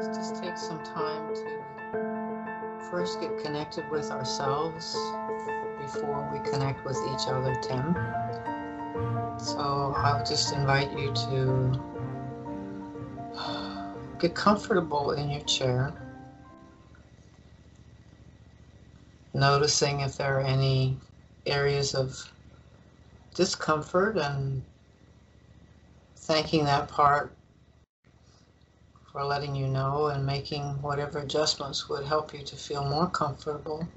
let's just take some time to first get connected with ourselves before we connect with each other, Tim. So I'll just invite you to get comfortable in your chair. Noticing if there are any areas of discomfort and thanking that part for letting you know and making whatever adjustments would help you to feel more comfortable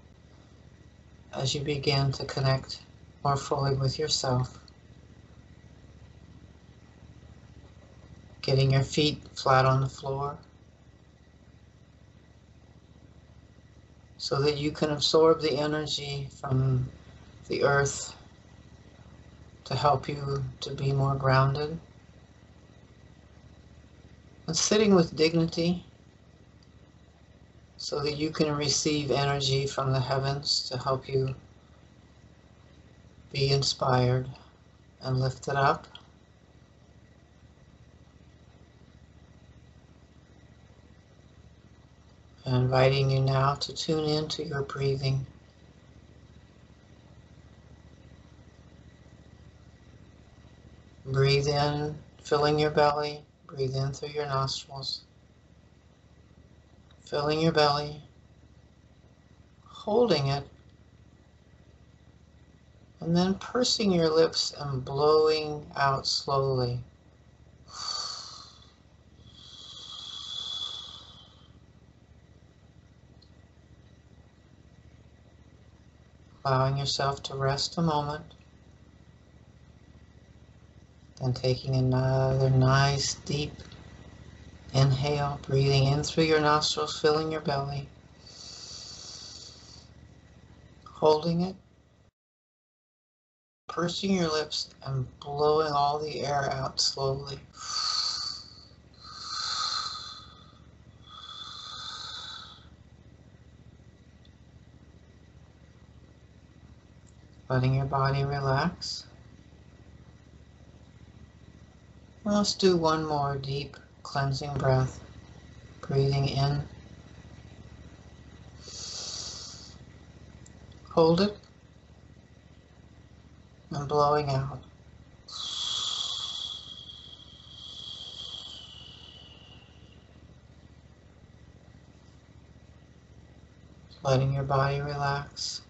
as you begin to connect more fully with yourself. Getting your feet flat on the floor so that you can absorb the energy from the earth to help you to be more grounded. And sitting with dignity so that you can receive energy from the heavens to help you be inspired and lifted up. And inviting you now to tune into your breathing. Breathe in, filling your belly. Breathe in through your nostrils, filling your belly, holding it, and then pursing your lips and blowing out slowly. Allowing yourself to rest a moment. And taking another nice deep inhale, breathing in through your nostrils, filling your belly. Holding it, pursing your lips and blowing all the air out slowly. Letting your body relax. Let's do one more deep cleansing breath. Breathing in. Hold it. And blowing out. Letting your body relax.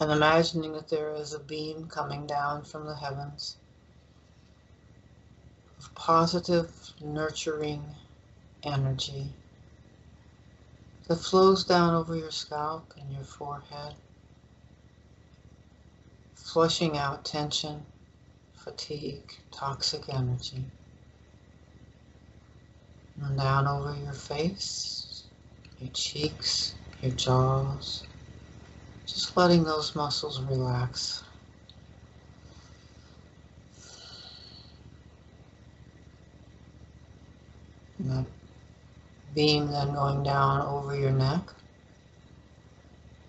And imagining that there is a beam coming down from the heavens positive, nurturing energy that flows down over your scalp and your forehead, flushing out tension, fatigue, toxic energy. And down over your face, your cheeks, your jaws, just letting those muscles relax. And that beam then going down over your neck.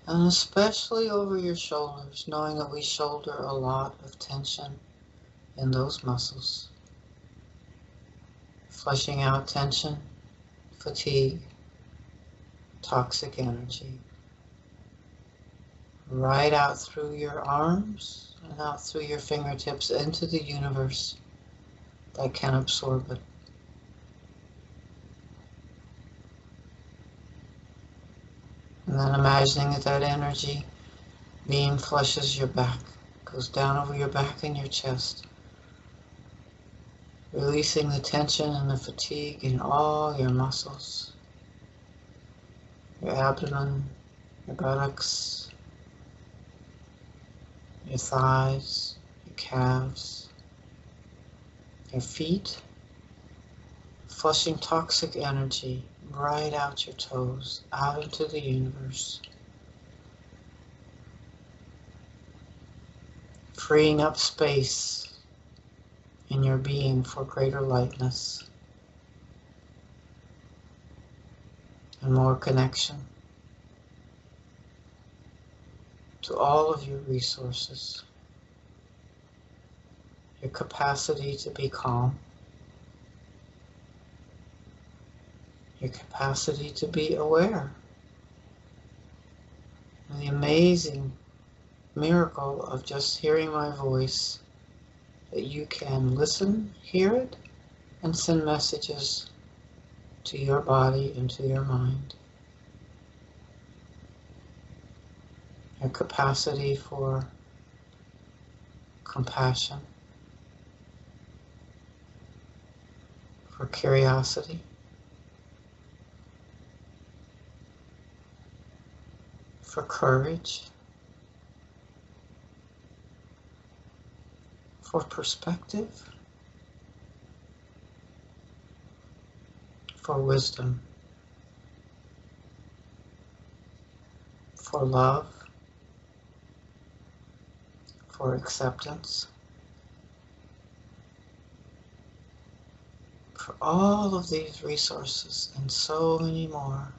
And especially over your shoulders, knowing that we shoulder a lot of tension in those muscles. Flushing out tension, fatigue, toxic energy. Right out through your arms and out through your fingertips into the universe that can absorb it. And then imagining that that energy. Beam flushes your back, goes down over your back and your chest, releasing the tension and the fatigue in all your muscles, your abdomen, your buttocks, your thighs, your calves, your feet, flushing toxic energy right out your toes, out into the universe. Freeing up space in your being for greater lightness and more connection to all of your resources, your capacity to be calm your capacity to be aware. And the amazing miracle of just hearing my voice that you can listen, hear it, and send messages to your body and to your mind. Your capacity for compassion, for curiosity, for courage, for perspective, for wisdom, for love, for acceptance, for all of these resources and so many more.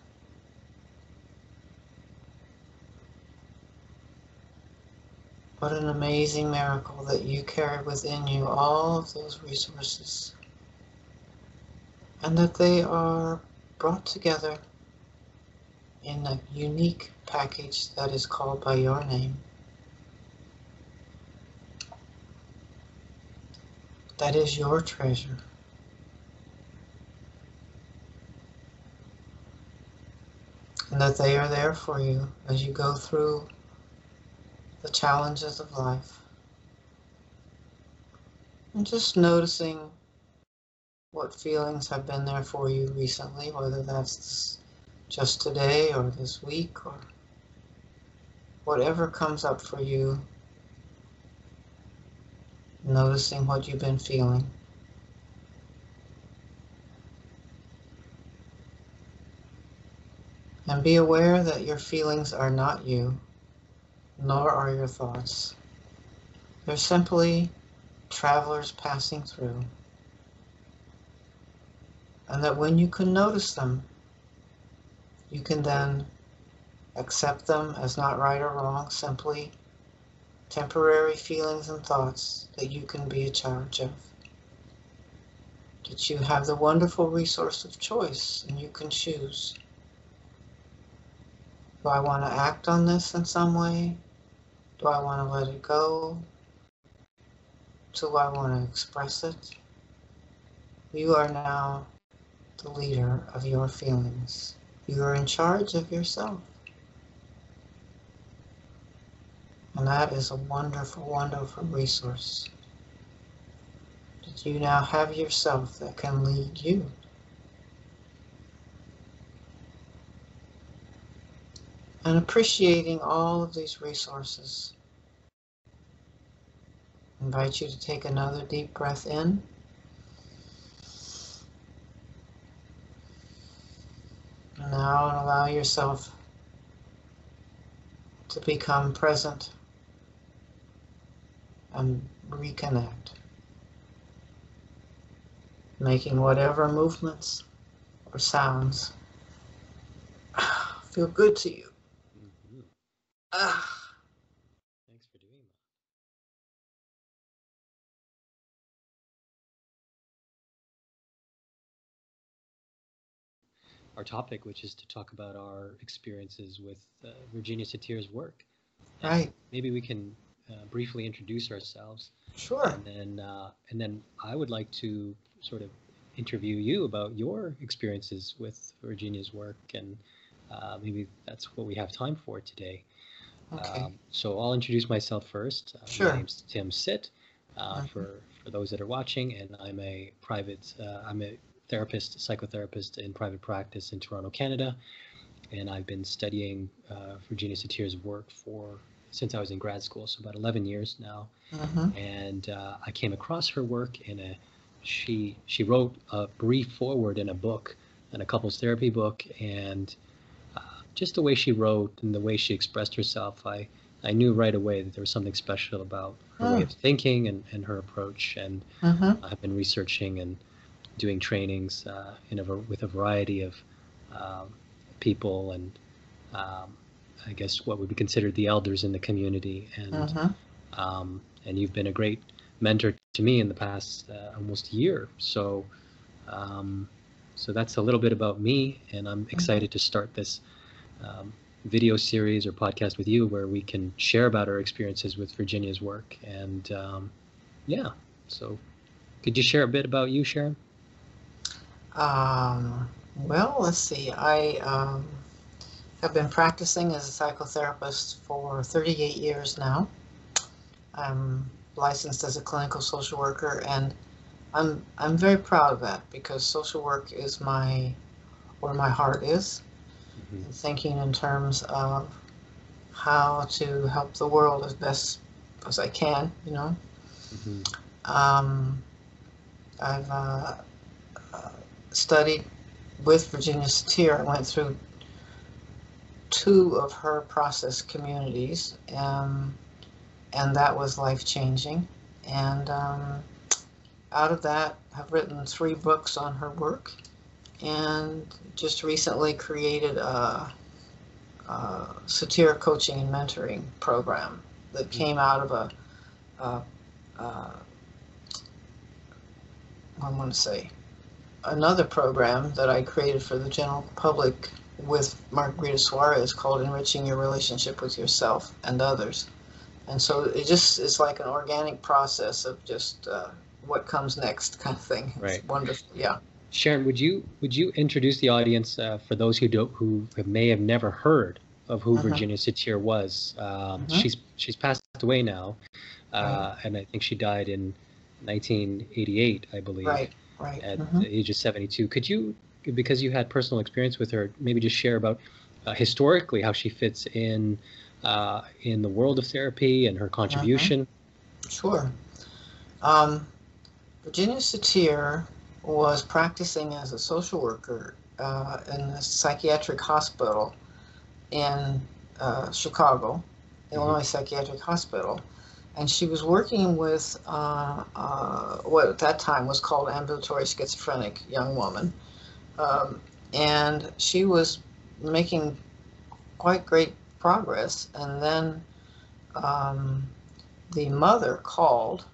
What an amazing miracle that you carry within you all of those resources and that they are brought together in a unique package that is called by your name. That is your treasure. And that they are there for you as you go through the challenges of life. And just noticing what feelings have been there for you recently, whether that's just today or this week or whatever comes up for you, noticing what you've been feeling. And be aware that your feelings are not you nor are your thoughts. They're simply travelers passing through. And that when you can notice them, you can then accept them as not right or wrong, simply temporary feelings and thoughts that you can be a charge of. That you have the wonderful resource of choice and you can choose. Do I want to act on this in some way? Do I want to let it go? Do I want to express it? You are now the leader of your feelings. You are in charge of yourself. And that is a wonderful, wonderful resource. That you now have yourself that can lead you. And appreciating all of these resources. I invite you to take another deep breath in. And now allow yourself to become present and reconnect. Making whatever movements or sounds feel good to you. Ah. Thanks for doing that. Our topic, which is to talk about our experiences with uh, Virginia Satir's work. Right. Maybe we can uh, briefly introduce ourselves. Sure. And then, uh, and then I would like to sort of interview you about your experiences with Virginia's work, and uh, maybe that's what we have time for today. Okay. Um, so I'll introduce myself first. Uh, sure. My name's Tim Sitt. Uh, mm-hmm. For for those that are watching, and I'm a private. Uh, I'm a therapist, psychotherapist in private practice in Toronto, Canada, and I've been studying uh, Virginia Satir's work for since I was in grad school, so about 11 years now. Mm-hmm. And uh, I came across her work in a. She she wrote a brief foreword in a book, in a couples therapy book, and just the way she wrote and the way she expressed herself, I, I knew right away that there was something special about her oh. way of thinking and, and her approach. And uh-huh. I've been researching and doing trainings uh, in a, with a variety of um, people and um, I guess what would be considered the elders in the community. And uh-huh. um, and you've been a great mentor to me in the past uh, almost year. So um, so that's a little bit about me, and I'm excited to start this um, video series or podcast with you where we can share about our experiences with Virginia's work. And um, yeah, so could you share a bit about you, Sharon? Um, well, let's see. I um, have been practicing as a psychotherapist for 38 years now. I'm licensed as a clinical social worker, and I'm I'm very proud of that because social work is my where my heart is. Mhm. Thinking in terms of how to help the world as best as I can, you know. Mhm. Um, I've uh, studied with Virginia Satir. I went through two of her process communities, um, and that was life changing. And um, out of that, I've written three books on her work, and just recently created a, a Satir coaching and mentoring program that came out of a, a, a I want to say, another program that I created for the general public with Margarita Suarez called Enriching Your Relationship with Yourself and Others. And so it just is like an organic process of just uh, what comes next kind of thing. It's Right. wonderful. Yeah. Sharon, would you would you introduce the audience uh, for those who don't who may have never heard of who Mhm. Virginia Satir was? Um, Mhm. She's she's passed away now, uh, and I think she died in 1988, I believe, Right. Right. at Mhm. the age of 72. Could you, because you had personal experience with her, maybe just share about uh, historically how she fits in uh, in the world of therapy and her contribution? Sure. Um, Virginia Satir was practicing as a social worker uh, in a psychiatric hospital in uh, Chicago, Illinois Psychiatric Hospital. And she was working with uh, uh, what at that time was called ambulatory schizophrenic young woman. Um, and she was making quite great progress. And then um, the mother called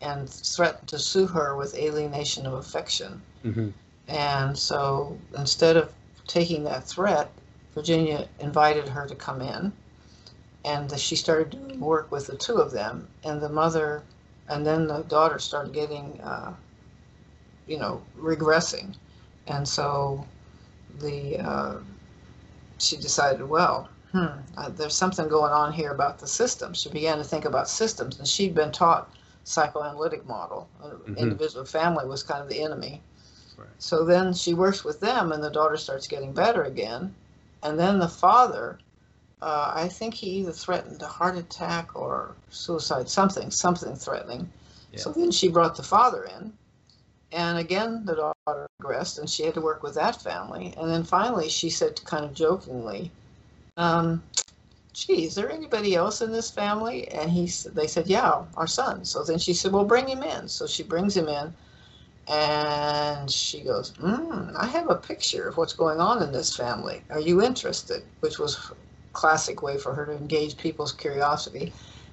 and threatened to sue her with alienation of affection. Mhm. And so instead of taking that threat, Virginia invited her to come in. And she started doing work with the two of them. And the mother, and then the daughter started getting, uh, you know, regressing. And so the, uh, she decided, well, hmm, uh, there's something going on here about the system. She began to think about systems, and she'd been taught psychoanalytic model. Mhm. Individual family was kind of the enemy. Right. So then she works with them, and the daughter starts getting better again. And then the father, uh, I think he either threatened a heart attack or suicide, something, something threatening. So then she brought the father in, and again the daughter regressed, and she had to work with that family. And then finally she said, kind of jokingly, um, "Gee, is there anybody else in this family?" And he, they said, "Yeah, our son." So then she said, "Well, bring him in." So she brings him in, and she goes, mm, "I have a picture of what's going on in this family. Are you interested?" Which was a classic way for her to engage people's curiosity.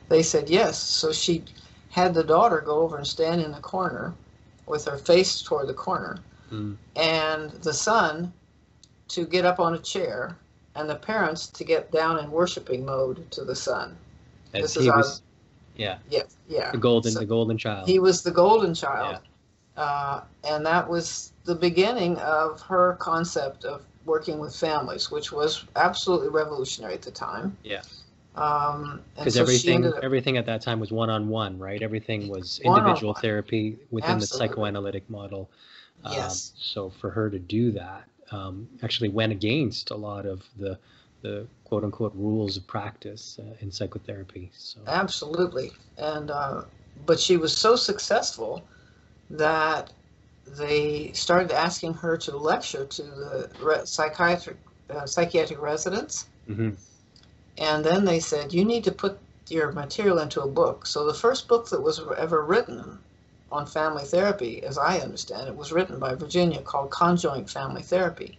They said yes. So she had the daughter go over and stand in the corner with her face toward the corner, Mm. and the son to get up on a chair, and the parents to get down in worshiping mode to the son. As This is he our- was, yeah, Yes, yeah. the golden, So the golden child. he was the golden child, uh, and that was the beginning of her concept of working with families, which was absolutely revolutionary at the time. Yeah. Um, because so everything everything at that time was one on one, right? Everything was One-on-one. individual therapy within Absolutely. the psychoanalytic model. Um, Yes. So for her to do that um, actually went against a lot of the the quote unquote rules of practice uh, in psychotherapy. So Absolutely. And uh, but she was so successful that they started asking her to lecture to the re- psychiatric uh, psychiatric residents, Mhm. and then they said you need to put your material into a book. So the first book that was ever written on family therapy, as I understand it, was written by Virginia called Conjoint Family Therapy.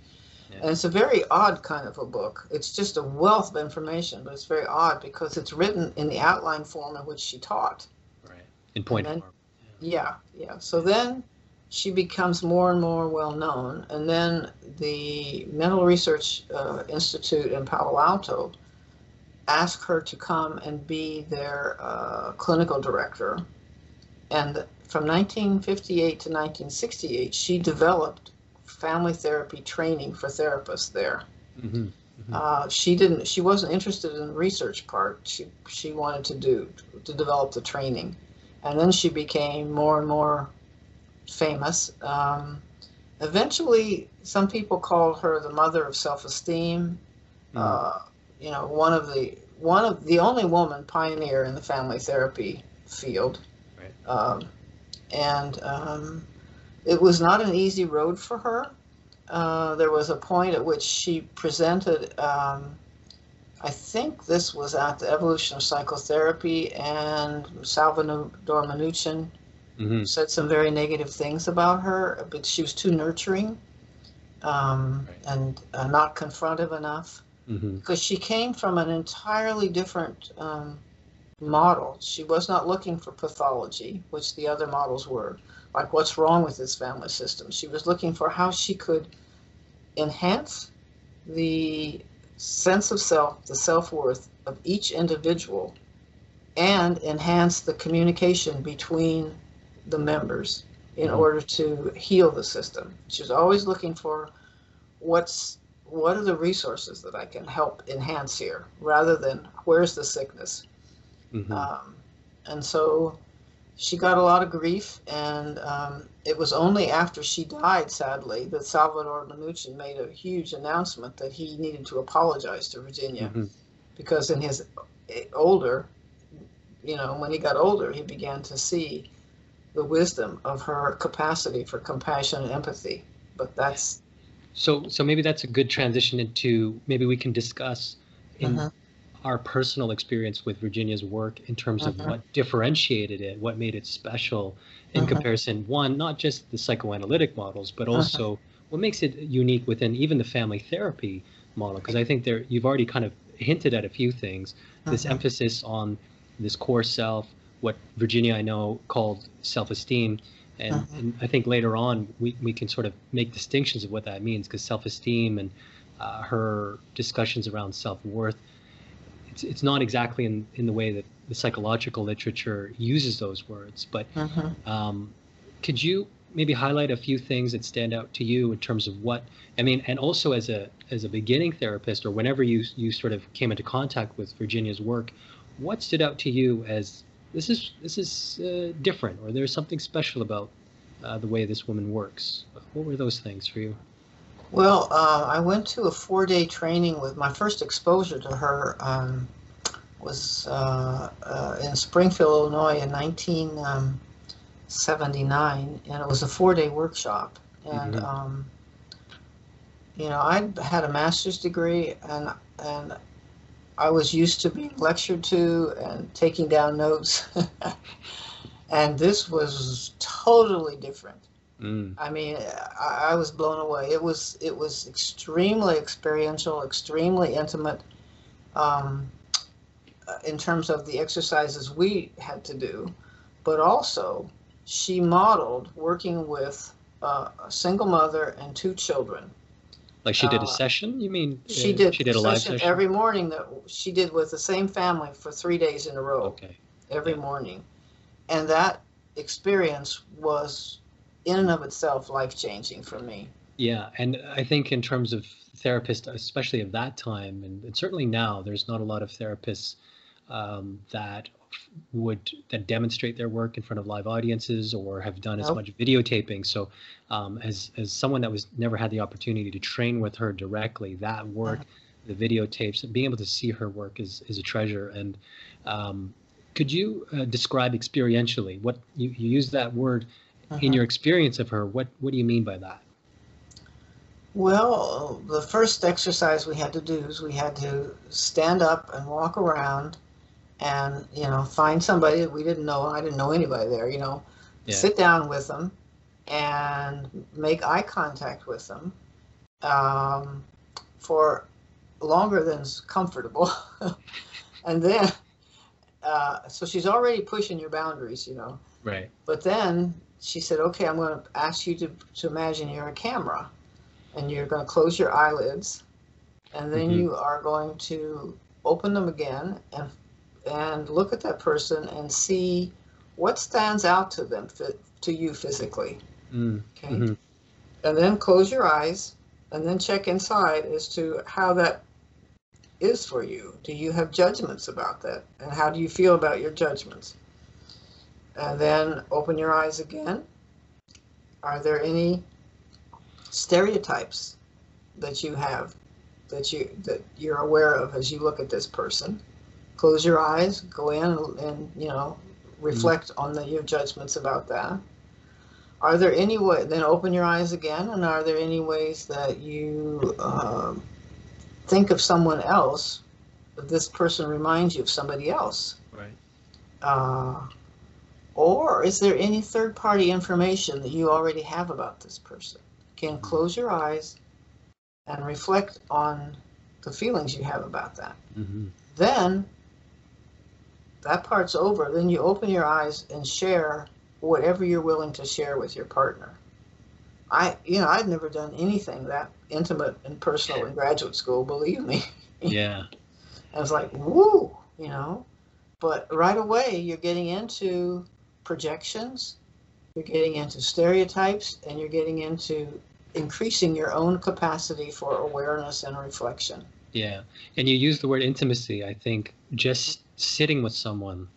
Yeah. And it's a very odd kind of a book. It's just a wealth of information, but it's very odd because it's written in the outline form in which she taught. right in point then- form. Yeah, yeah. So then she becomes more and more well known. And then the Mental Research uh, Institute in Palo Alto asked her to come and be their uh, clinical director. And from 1958 to 1968, she developed family therapy training for therapists there. Mm-hmm. Mm-hmm. Uh, she didn't. She wasn't interested in the research part. She she wanted to do to develop the training, and then she became more and more famous. Um, eventually, some people called her the mother of self-esteem. Mm. Uh, you know, one of the one of the only woman pioneer in the family therapy field. Right. Um, and um, it was not an easy road for her. Uh, there was a point at which she presented, um, I think this was at the Evolution of Psychotherapy, and Salvador Minuchin mm-hmm. said some very negative things about her, but she was too nurturing um, right. and uh, not confrontive enough mm-hmm. because she came from an entirely different um, model. She was not looking for pathology, which the other models were, like what's wrong with this family system. She was looking for how she could enhance the sense of self, the self worth of each individual, and enhance the communication between the members in mm-hmm. order to heal the system. She's always looking for what's what are the resources that I can help enhance here, rather than where's the sickness. Mm-hmm. Um, and so she got a lot of grief, and um, it was only after she died, sadly, that Salvador Minuchin made a huge announcement that he needed to apologize to Virginia, mm-hmm. because in his eh, older, you know, when he got older, he began to see the wisdom of her capacity for compassion and empathy. But that's so. So maybe that's a good transition into maybe we can discuss in uh-huh. Our personal experience with Virginia's work in terms uh-huh. of what differentiated it, what made it special in uh-huh. comparison. One, not just the psychoanalytic models, but also what makes it unique within even the family therapy model. Because I think there you've already kind of hinted at a few things. This emphasis on this core self, what Virginia I know called self-esteem. And, uh-huh. and, I think later on we, we can sort of make distinctions of what that means because self-esteem and uh, her discussions around self-worth, it's, it's not exactly in, in the way that the psychological literature uses those words. But uh-huh. um, could you maybe highlight a few things that stand out to you in terms of what I mean, and also as a as a beginning therapist or whenever you you sort of came into contact with Virginia's work, what stood out to you as this is this is uh, different, or there's something special about uh, the way this woman works. What were those things for you? Well, uh, I went to a four-day training with my first exposure to her um, was uh, uh, in Springfield, Illinois, in 1979, um, and it was a four-day workshop. And mm-hmm. um, you know, I had a master's degree, and and I was used to being lectured to and taking down notes. and this was totally different. Mm. I mean, I, I, was blown away. It was it was extremely experiential, extremely intimate, um, in terms of the exercises we had to do, but also she modeled working with uh, a single mother and two children like she did a uh, session, you mean? She did. She did a live session every morning that she did with the same family for three days in a row. Okay. Every yeah. morning, and that experience was, in and of itself, life changing for me. Yeah, and I think in terms of therapists, especially of that time, and, and certainly now, there's not a lot of therapists um, that would that demonstrate their work in front of live audiences or have done as much videotaping. So, um, as as someone that was never had the opportunity to train with her directly, that work, uh-huh. the videotapes, being able to see her work is is a treasure. And um, could you uh, describe experientially what you, you use that word uh-huh. in your experience of her? What what do you mean by that? Well, the first exercise we had to do is we had to stand up and walk around and you know find somebody that we didn't know i didn't know anybody there you know yeah. sit down with them and make eye contact with them um, for longer than is comfortable and then uh, so she's already pushing your boundaries, you know. Right. But then she said, okay, I'm going to ask you to, to imagine you're a camera and you're going to close your eyelids and then Mhm. you are going to open them again and and look at that person and see what stands out to them to you physically Mm. okay Mhm. and then close your eyes and then check inside as to how that is for you do you have judgments about that and how do you feel about your judgments and then open your eyes again. Are there any stereotypes that you have that you that you're aware of as you look at this person? Close your eyes go in and, and you know reflect on the, your judgments about that. Are there any way then open your eyes again and are there any ways that you um, think of someone else that this person reminds you of somebody else? Right. uh, or is there any third party information that you already have about this person? Again, close your eyes and reflect on the feelings you have about that. Mm-hmm. Then that part's over. Then you open your eyes and share whatever you're willing to share with your partner. I, you know, I've never done anything that intimate and personal in graduate school, believe me. Yeah. I was like, woo, you know. But right away, you're getting into projections, you're getting into stereotypes, and you're getting into increasing your own capacity for awareness and reflection. Yeah. And you use the word intimacy. I think just sitting with someone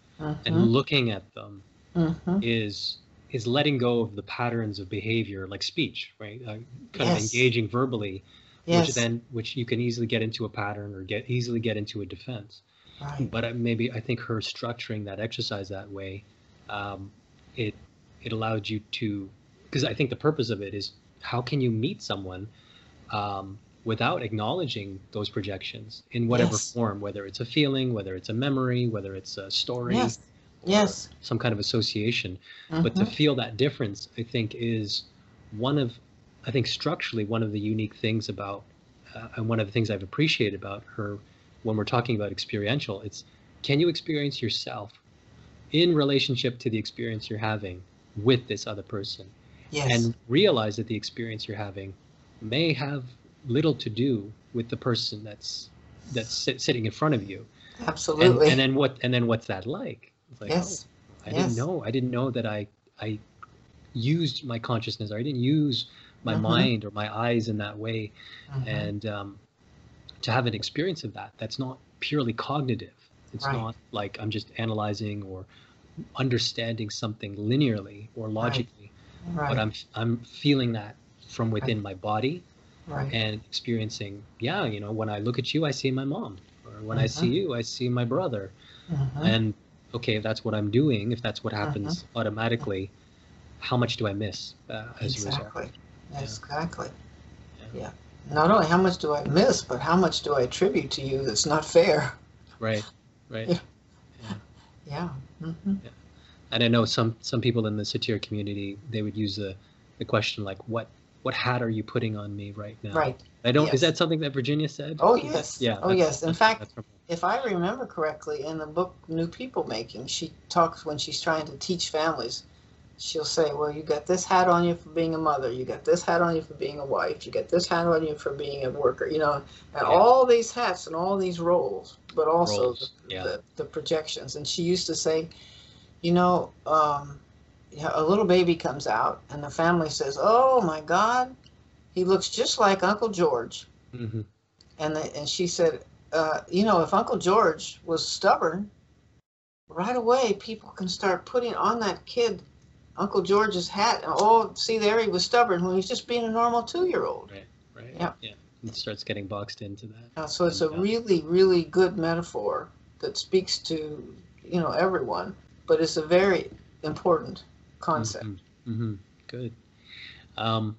and Mhm, looking at them mhm. is is letting go of the patterns of behavior like speech right uh, kind of engaging verbally Yes, which then which you can easily get into a pattern or get easily get into a defense right. but uh, maybe i think her structuring that exercise that way um, it it allowed you to because i think the purpose of it is how can you meet someone um, without acknowledging those projections in whatever Yes. form whether it's a feeling whether it's a memory whether it's a story Yes, yes. some kind of association but to mhm, feel that difference i think is one of i think structurally one of the unique things about uh, and one of the things i've appreciated about her when we're talking about experiential it's can you experience yourself in relationship to the experience you're having with this other person yes, and realize that the experience you're having may have little to do with the person that's that's sit, sitting in front of you absolutely. and then what and then what's that like it's like yes, I didn't know. I didn't know that I I used my consciousness or I didn't use my Mhm. mind or my eyes in that way. mhm, And um, to have an experience of that, that's not purely cognitive. It's Right. not like I'm just analyzing or understanding something linearly or logically, right, but I'm I'm feeling that from within my body right. and experiencing. Yeah, you know, when I look at you, I see my mom, or when I see Mhm. you, I see my brother mhm, and okay if that's what i'm doing if that's what happens Mm-hmm. automatically how much do i miss uh, as a result Exactly. Exactly. Yeah. Yeah. Not only how much do I miss, but how much do I attribute to you that's not fair? right right Yeah. Yeah. hmm and i know some some people in the satir community they would use the the question like what what hat are you putting on me right now Right. i don't Yes. is that something that virginia said Oh yes. yeah Oh yes. In fact, if I remember correctly, in the book New Peoplemaking, she talks when she's trying to teach families. She'll say, "Well, you got this hat on you for being a mother. You got this hat on you for being a wife. You got this hat on you for being a worker. You know, and Yeah. all these hats and all these roles, but also Roles, the, yeah. the, the projections." And she used to say, "You know, um, a little baby comes out, and the family says, "Oh my God, he looks just like Uncle George." Mhm. And the, and she said, uh, you know, if Uncle George was stubborn, right away people can start putting on that kid Uncle George's hat. Oh, see there, he was stubborn when he's just being a normal two-year-old. right right. Yeah. yeah it starts getting boxed into that Uh, so it's a Yeah. really, really good metaphor that speaks to you know everyone, but it's a very important concept. hmm Good. Um,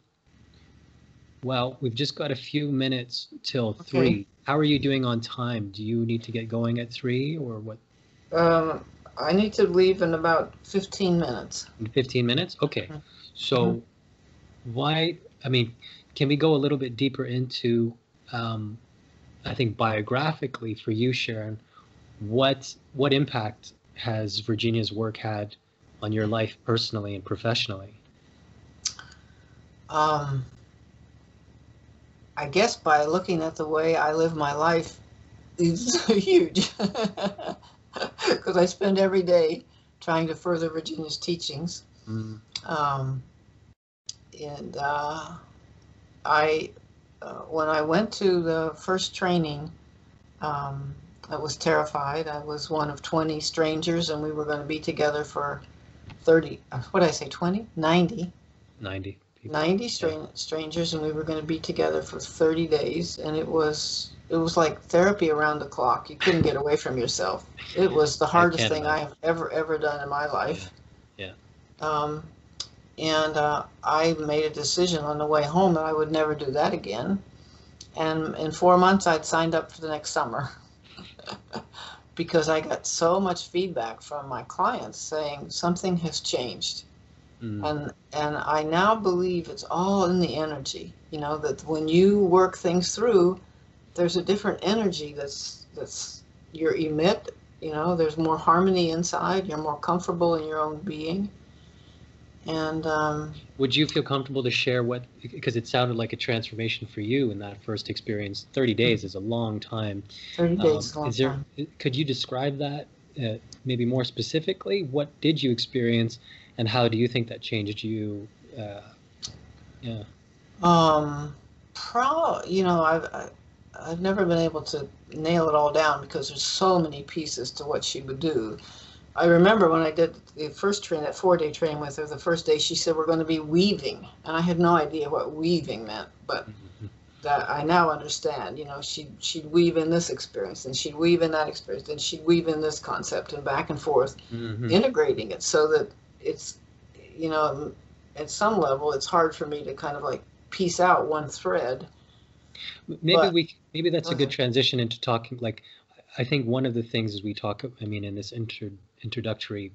well, we've just got a few minutes till Okay. three. How are you doing on time? Do you need to get going at three or what? Um, I need to leave in about 15 minutes. in 15 minutes? Okay. Mhm. So, why? I mean, can we go a little bit deeper into, um, I think biographically for you, Sharon, what what impact has Virginia's work had on your life personally and professionally? Um, I guess by looking at the way I live my life is huge because I spend every day trying to further Virginia's teachings. Mm, Um, and uh, I, uh, when I went to the first training, um, I was terrified. I was one of 20 strangers, and we were going to be together for 30, uh, what did I say, 20? 90. 90 people. 90 stra- strangers and we were going to be together for 30 days and it was it was like therapy around the clock. You couldn't get away from yourself. It was the hardest can't thing i have ever ever done in my life. Yeah, um, and uh, i made a decision on the way home that i would never do that again. And in four months i'd signed up for the next summer. Because i got so much feedback from my clients saying something has changed. Mm, and and I now believe it's all in the energy. You know that when you work things through, there's a different energy that's that's you emit. You know, there's more harmony inside. You're more comfortable in your own being. And um, Would you feel comfortable to share what, because it sounded like a transformation for you in that first experience? 30 days is a long time. 30 Um, days is a long is there, time. could you describe that uh, maybe more specifically? What did you experience and how do you think that changed you? Uh, yeah. Um, pro, you know, I've I, I've never been able to nail it all down because there's so many pieces to what she would do. I remember when I did the first train, that four-day train with her. The first day, she said we're going to be weaving, and I had no idea what weaving meant, but that I now understand. You know, she she'd weave in this experience, and she'd weave in that experience, and she'd weave in this concept, and back and forth Mhm. integrating it so that it's you know at some level it's hard for me to kind of like piece out one thread Maybe But- we maybe that's a good transition into talking like I think one of the things as we talk I mean in this inter, introductory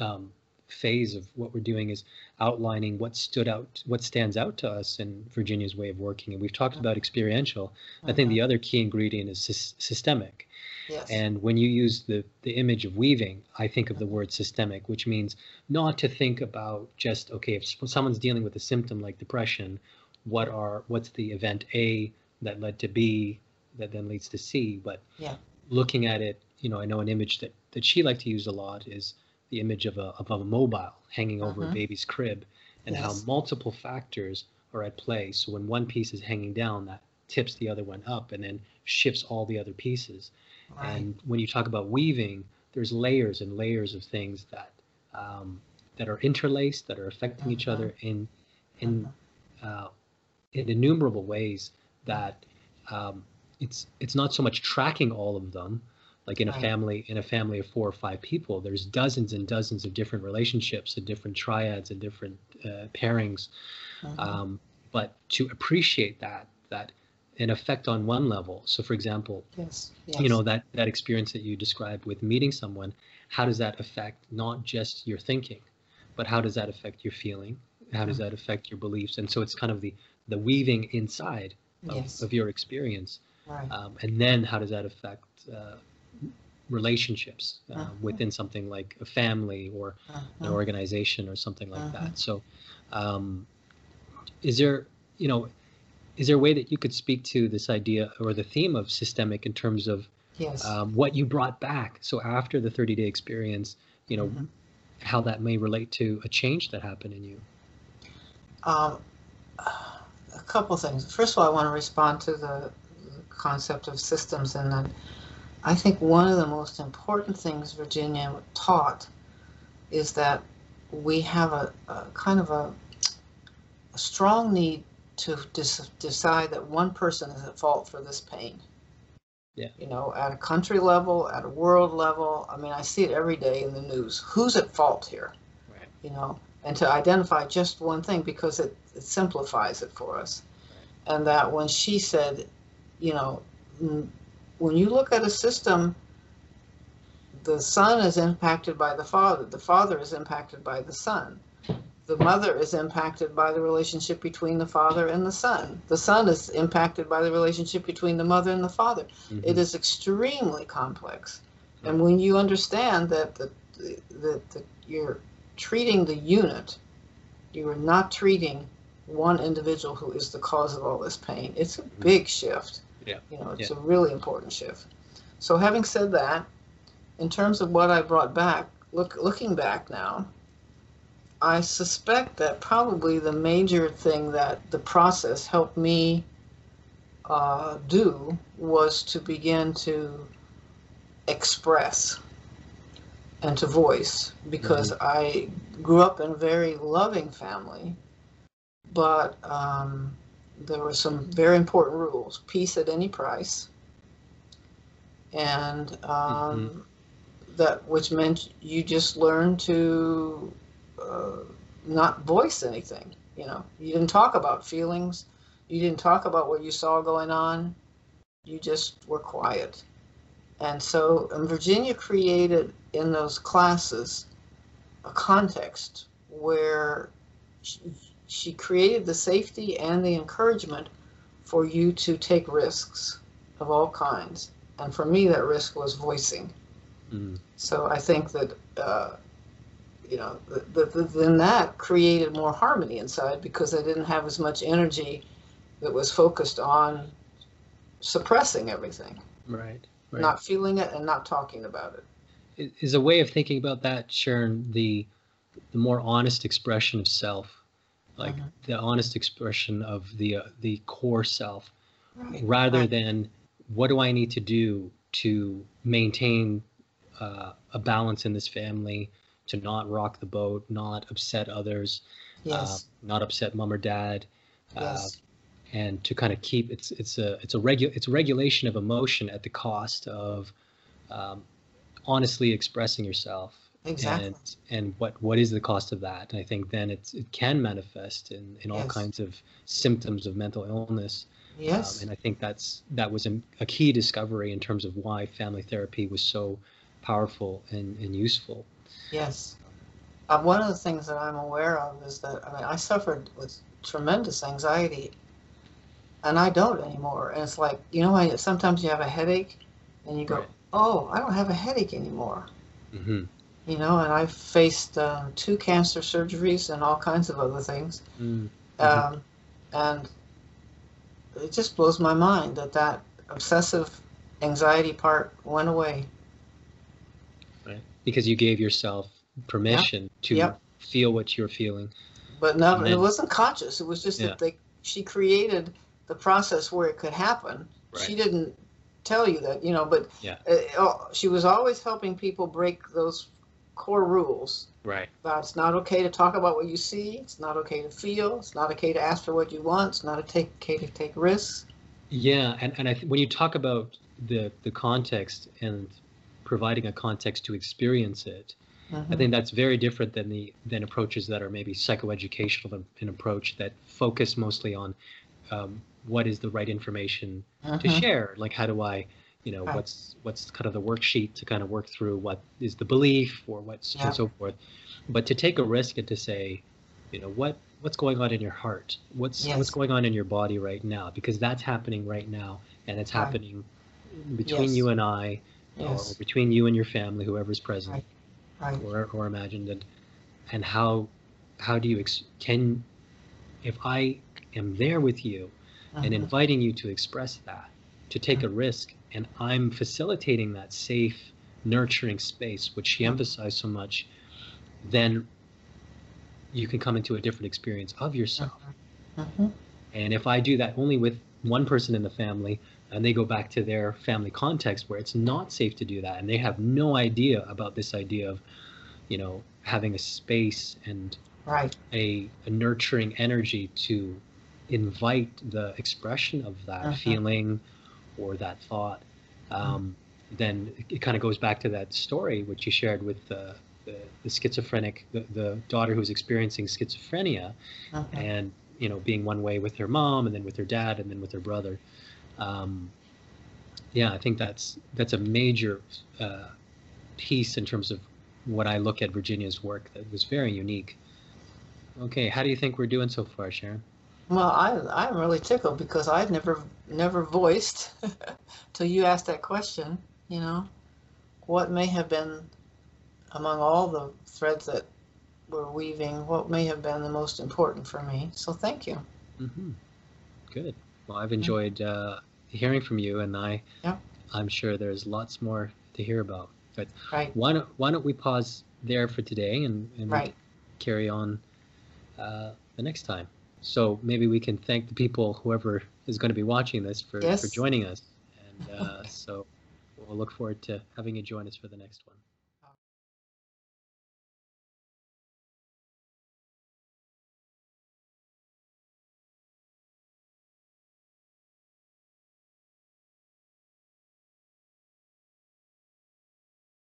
um, phase of what we're doing is outlining what stood out what stands out to us in Virginia's way of working. And we've talked mm-hmm. about experiential. I think the mm-hmm. other key ingredient is sys- systemic. Yes. And when you use the, the image of weaving, I think of the mm-hmm. word systemic, which means not to think about just, okay, if someone's dealing with a symptom like depression, what are what's the event A that led to B that then leads to C, but Yeah. looking at it, you know, I know an image that, that she liked to use a lot is the image of a, of a mobile hanging over a Mhm. baby's crib and how multiple factors are at play. So when one piece is hanging down, that tips the other one up and then shifts all the other pieces. right. And when you talk about weaving, there's layers and layers of things that um, that are interlaced, that are affecting each Mhm. other in in Mhm. uh, in innumerable ways. That um, it's it's not so much tracking all of them, like in a family in a family of four or five people. There's dozens and dozens of different relationships and different triads and different uh, pairings. Mhm. Um, but to appreciate that that an effect on one level. So, for example, yes yes you know that that experience that you described with meeting someone how does that affect not just your thinking but how does that affect your feeling how does that affect your beliefs and so it's kind of the the weaving inside of, yes of your experience right um, and then how does that affect uh, relationships uh, Mhm. within something like a family or an Mhm. organization or something like Mhm. that so um, is there you know is there a way that you could speak to this idea or the theme of systemic in terms of yes um, what you brought back. So after the 30 day experience, you know, Mhm. how that may relate to a change that happened in you. um, a couple things first of all i want to respond to the, the concept of systems and then i think one of the most important things virginia taught is that we have a, a kind of a, a strong need to dis- decide that one person is at fault for this pain. Yeah. You know, at a country level, at a world level. I mean, I see it every day in the news. Who's at fault here? Right. You know, and to identify just one thing because it, it simplifies it for us. And that when she said, you know, when you look at a system, the son is impacted by the father, the father is impacted by the son. The mother is impacted by the relationship between the father and the son. The son is impacted by the relationship between the mother and the father. Mhm. It is extremely complex. And when you understand that the, that the, you're treating the unit, you are not treating one individual who is the cause of all this pain. It's a big shift. Yeah. You know, it's Yeah. a really important shift. So having said that, in terms of what I brought back, look looking back now, I suspect that probably the major thing that the process helped me uh, do was to begin to express and to voice because I grew up in a very loving family, but um, there were some very important rules: peace at any price, and um, that which meant you just learned to uh, not voice anything. You know, you didn't talk about feelings, you didn't talk about what you saw going on. You just were quiet. And so um, Virginia created in those classes a context where she, she created the safety and the encouragement for you to take risks of all kinds. And for me, that risk was voicing. Mm. So I think that, uh, you know, the, the, then that created more harmony inside because I didn't have as much energy that was focused on suppressing everything, Right. Right. not feeling it and not talking about it. I- is a way of thinking about that, Sharon, the the more honest expression of self, like Mhm. the honest expression of the uh, the core self, Right. rather right. than what do I need to do to maintain uh, a balance in this family, to not rock the boat, not upset others, Yes. uh, not upset mom or dad, uh, yes. And to kind of keep it's it's a it's a regu- it's a regulation of emotion at the cost of um, honestly expressing yourself Exactly. and and what what is the cost of that and i think then it's it can manifest in in all Yes. kinds of symptoms of mental illness Um, yes. and i think that's that was a, a key discovery in terms of why family therapy was so powerful and, and useful Yes. Uh, one of the things that I'm aware of is that I mean I suffered with tremendous anxiety, and I don't anymore. And it's like you know, I, sometimes you have a headache, and you go, Right. "Oh, I don't have a headache anymore." hmm You know, and I've faced uh, two cancer surgeries and all kinds of other things, mm um, and it just blows my mind that that obsessive anxiety part went away. Right. because you gave yourself permission to Yep. feel what you're feeling But no, And it wasn't conscious. It was just Yeah. that they she created the process where it could happen. She didn't tell you that, you know, but Yeah. uh, oh, she was always helping people break those core rules. right About it's not okay to talk about what you see. It's not okay to feel. It's not okay to ask for what you want. It's not okay to take risks. Yeah, and, and I th- when you talk about the the context and providing a context to experience it, I Mhm. think that's very different than the than approaches that are maybe psychoeducational in, in approach that focus mostly on um, what is the right information to Mhm. share. Like how do I, you know, Right. what's what's kind of the worksheet to kind of work through what is the belief or what's Yeah. and so forth. But to take a risk and to say, you know, what what's going on in your heart? What's Yes. what's going on in your body right now? Because that's happening right now, and it's Right. happening between Yes. you and I, or Yes. between you and your family, whoever's present. Right. or, or imagined and and how how do you ex- can if i am there with you and Mhm. inviting you to express that to take a risk and i'm facilitating that safe nurturing space which she Mhm. emphasized so much then you can come into a different experience of yourself Mhm. and if I do that only with one person in the family, and they go back to their family context where it's not safe to do that, and they have no idea about this idea of, you know, having a space and Right. a, a nurturing energy to invite the expression of that Mhm. feeling or that thought, um, then it, it kind of goes back to that story which you shared with the, the, the schizophrenic, the, the daughter who's experiencing schizophrenia and you know being one way with her mom and then with her dad and then with her brother. Um, yeah i think that's that's a major uh, piece in terms of what i look at virginia's work that was very unique. Okay how do you think we're doing so far sharon Well, I I'm really tickled because I've never never voiced till you asked that question, you know, what may have been, among all the threads that we're weaving, what may have been the most important for me. So thank you. hmm Good. Well, I've enjoyed uh, hearing from you, and I, Yeah. I'm sure there's lots more to hear about. But Right, why don't why don't we pause there for today and, and right. carry on uh, the next time? So maybe we can thank the people, whoever is going to be watching this, for, for joining us. And uh, so we'll look forward to having you join us for the next one.